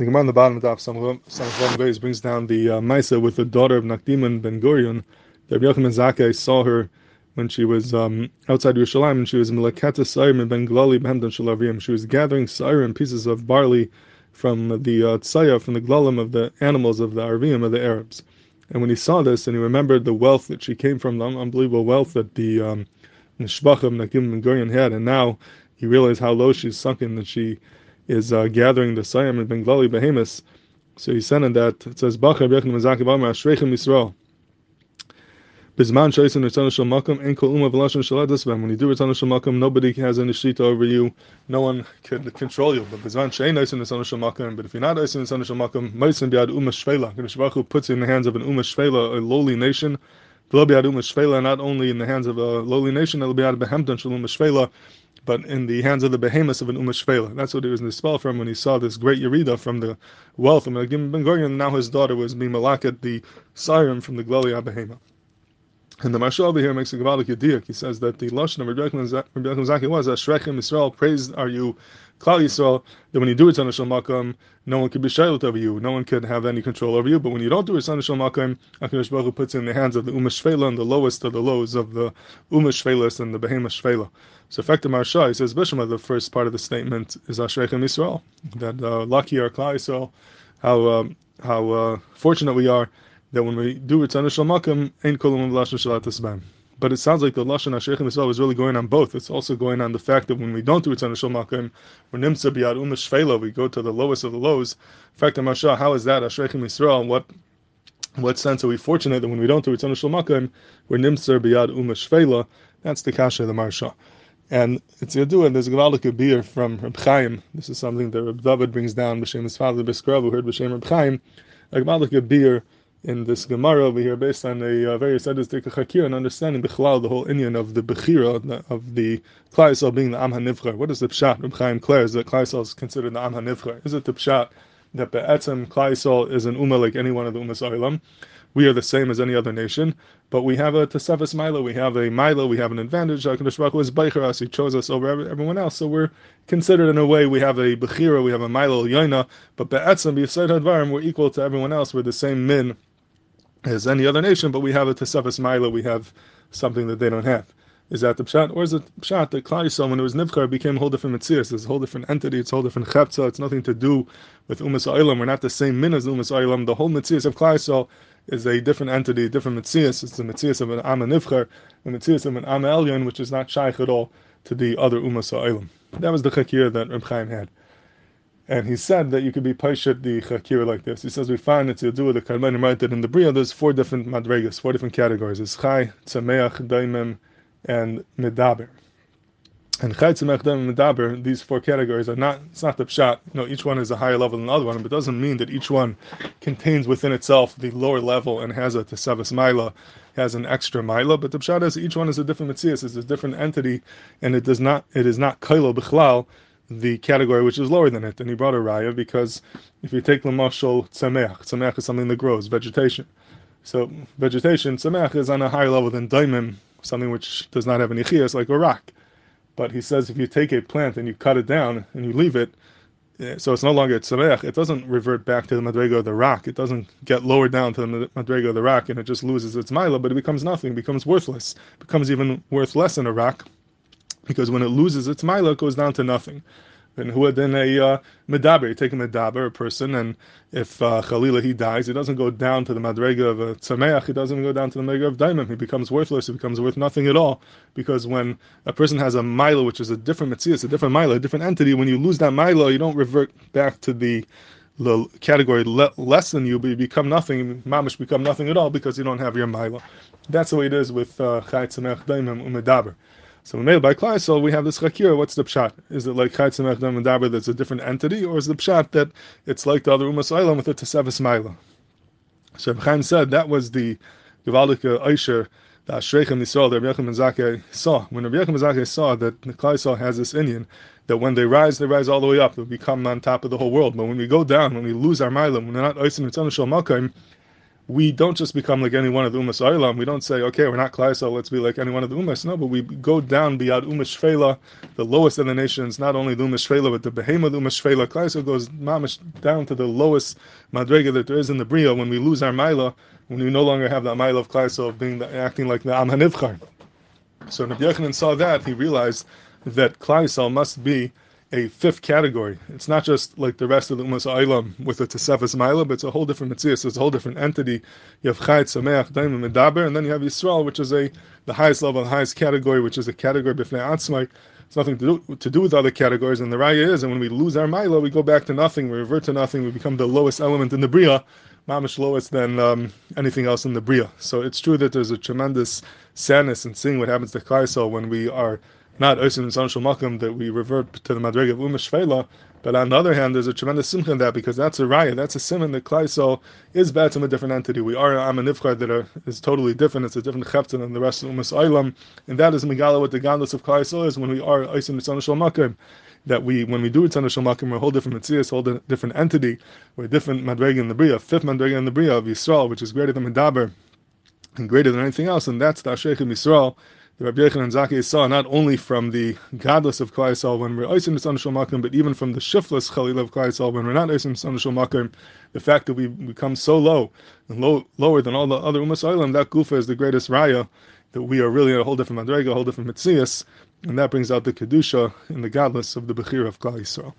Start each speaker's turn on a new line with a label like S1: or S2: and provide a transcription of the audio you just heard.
S1: the Gemara on the bottom of the Daf Samachon Beis brings down the uh, Maisa with the daughter of Nakdimon ben Gurion. Rabbi Yochanan Zakkai saw her when she was um, outside Yerushalayim and she was Melekata Sayrim ben Glali Behemdan Shalavim. She was gathering Sayrim pieces of barley from the uh, tsaya, from the glalim of the animals of the Arvim of the Arabs. And when he saw this and he remembered the wealth that she came from, the unbelievable wealth that the um, Nishbachim Nakim ben Gurion had, and now he realized how low she's sunken that she is uh, gathering the Sayam and Bengali behemoths. So he said in that it says Bachar Bechim Mazaki Bamar Ashreichem Yisrael. Bizman Shaisin Ritzana Shal Makom Ein Kol Uma V'Lashon Shaladas When you do Ritzana Shal nobody has any shita over you. No one can control you. But Bizman Shein Aisin Ritzana Shal Makom. But if you're not Aisin Ritzana Shal Makom, Maisin Biad Uma Shvela. Kadosh Baruch puts in the hands of an Uma Shvela, a lowly nation. V'lo Biad Uma Shvela, not only in the hands of a lowly nation, it'll be out of Behemdan Shalom Shvela but in the hands of the behemoths of an Umash Shvela. That's what he was in the spell from when he saw this great Yerida from the wealth of Ben Gurion. Now his daughter was being malakat the siren from the Glolia Behema. And the Maharsha over here makes a Gavalik Yediak. He says that the Lashon of Rabbi Yochanan Zakkai was, Ashrechem Israel, praised are you, Klal Yisrael, that when you do it a Makom, no one could be shaylut over you, no one could have any control over you. But when you don't do it on a Makom, HaKadosh Baruch puts in the hands of the Umash Shvela and the lowest of the lows of the Umash Shvelas and the Behemoth Shvela. So, effective Maharsha, he says, Bishma, the first part of the statement is Ashrechem Israel, that uh, lucky are Klal Yisrael, how, um, how uh, fortunate we are that when we do Ritzana Shalmakim, Ein Kolum Lashon Shalat But it sounds like the Lashon HaSheikhim Israel is really going on both. It's also going on the fact that when we don't do Ritzana Shalmakim, we're Nimsa Biyad Uma Shvela, we go to the lowest of the lows. In fact, Masha, how is that HaSheikhim Israel? What what sense are we fortunate that when we don't do Ritzana Shalmakim, we're Nimsa Biyad Uma Shvela? That's the Kasha of the Maharsha. And it's Yadu, and there's a Gavalik beer from Reb Chaim. This is something that Reb David brings down, B'Shem his father, B'Skrav, who heard B'Shem Reb Chaim. A Gavalik beer in this Gemara over here, based on a uh, very sadistic Hakir and understanding Bichlal, the whole Indian of the Bechira, of the Klaisel being the Am HaNivchar. What is the Pshat? Reb Chaim declares that Klaisel is considered the Am HaNivchar. Is it the Pshat that Be'etzem Klaisel is an Ummah like any one of the Ummas Oilam? we are the same as any other nation, but we have a Tesefes Milo, we have a Milo, we have an advantage. HaKadosh Baruch Hu is Beicher He chose us over everyone else, so we're considered in a way, we have a Bechira, we have a Milo Yoina, but Be'etzem, B'Yisayt Hadvarim, we're equal to everyone else, we're the same min as any other nation, but we have a Tesefes Milo, we have something that they don't have. Is that the pshat, or is it pshat that Klal Yisrael, when it was Nivchar, became a whole different mitzias? It's a whole different entity. It's a whole different chepza. It's nothing to do with Umas. We're not the same min as Umas. The whole mitzias of Klal Yisrael is a different entity, different mitzias. It's the mitzias of an Am Nivchar, the mitzias of an Am Elyon, which is not shaykh at all to the other Umas. That was the chakir that Reb Chaim had. And he said that you could be paishet the chakir like this. He says we find do with the karbanim right that in the bria there's four different madregas, four different categories. It's chai, tzameach, daimim, and medaber. And chaytzim and medaber, these four categories are not, it's not the pshat. You know, each one is a higher level than the other one, but it doesn't mean that each one contains within itself the lower level and has a tesavas mila, has an extra mila, but the pshat is each one is a different mitzias, it's a different entity, and it does not, it is not kailo bichlal, the category which is lower than it. And he brought a raya because if you take the mashal tzameach, tzameach is something that grows, vegetation. So vegetation, tzameach is on a higher level than daimim, something which does not have any chiyas, like a rock. But he says if you take a plant and you cut it down and you leave it, eh, so it's no longer tzarech, it doesn't revert back to the madrega of the rock. It doesn't get lowered down to the madrega of the rock and it just loses its mila, but it becomes nothing, it becomes worthless, it becomes even worth less than a rock because when it loses its mila, it goes down to nothing and who then a uh, medaber. You take a medaber, a person, and if uh, Khalila he dies, he doesn't go down to the madrega of a tzameach. He doesn't go down to the madrega of daimim. He becomes worthless. He becomes worth nothing at all. Because when a person has a milo, which is a different mitzias, a different milo, a different entity, when you lose that milo, you don't revert back to the the category le- less than you, but you become nothing. Mamish become nothing at all because you don't have your milo. That's the way it is with uh, chay tzameach daimim umedaber. So made by Klaisel, we have this chakir. What's the pshat? Is it like Chaitzim Echdam and Daber that's a different entity, or is the pshat that it's like the other Umas Eilam with the Tesevis Maila? So Chaim said that was the Gevaldik Eisher the Ashreichem Yisrael that Rabbi Yechim saw. When Rabbi Yechim saw that the Klaisel has this Indian, that when they rise, they rise all the way up. They become on top of the whole world. But when we go down, when we lose our Mailam, when we're not Eisim Mitzanah Shal Malkaim, we don't just become like any one of the Umas. We don't say, okay, we're not Klaisel, let's be like any one of the Umas. No, but we go down beyond Umas the lowest of the nations, not only the Umas but the Behemoth Umas. Klaisel goes mamish down to the lowest Madrega that there is in the Bria when we lose our Maila, when we no longer have that Maila of Klaisel of being the, acting like the Am Hanivchar. So when Yochanan saw that, he realized that Klaisel must be a fifth category. It's not just like the rest of the Umas Ailam with a Tesefes Maila, but it's a whole different Mitzvah. It's a whole different entity. You have Chayt, Sameach, Daim, and Medaber, and then you have Yisrael, which is a the highest level, the highest category, which is a category Bifnei Atzmai. It's nothing to do, to do with other categories, and the Raya is, and when we lose our Maila, we go back to nothing, we revert to nothing, we become the lowest element in the Bria, mamish lowest than um, anything else in the Bria. So it's true that there's a tremendous sadness in seeing what happens to Kaisel when we are not Oisim and Sanshal that we revert to the Madrega of Shvela, but on the other hand, there's a tremendous simcha in that because that's a raya, that's a simon that Klaisel is better a different entity. We are a Amanivchar that are, is totally different. It's a different chepta than the rest of Umas and that is Megala what the godless of Klaisel is when we are Oisim and Sanshal. That we, when we do it Sanashal Makam, we're a whole different Metzias, a whole different entity. We're a different Madrega in the Bria, fifth Madrega in the Bria of Yisrael, which is greater than Medaber and greater than anything else, and that's the Ashech Yisrael Rabbi Yechon and Zaki saw not only from the godless of Klaisal when we're Oisim Misanashal Makim, but even from the shiftless Khalil of Klaisal when we're not Oisim Misanashal Makim, the fact that we become so low and low, lower than all the other Umas that Gufa is the greatest Raya, that we are really a whole different Madrega, a whole different Mitzias, and that brings out the Kedusha and the godless of the Bechir of Klal Yisrael.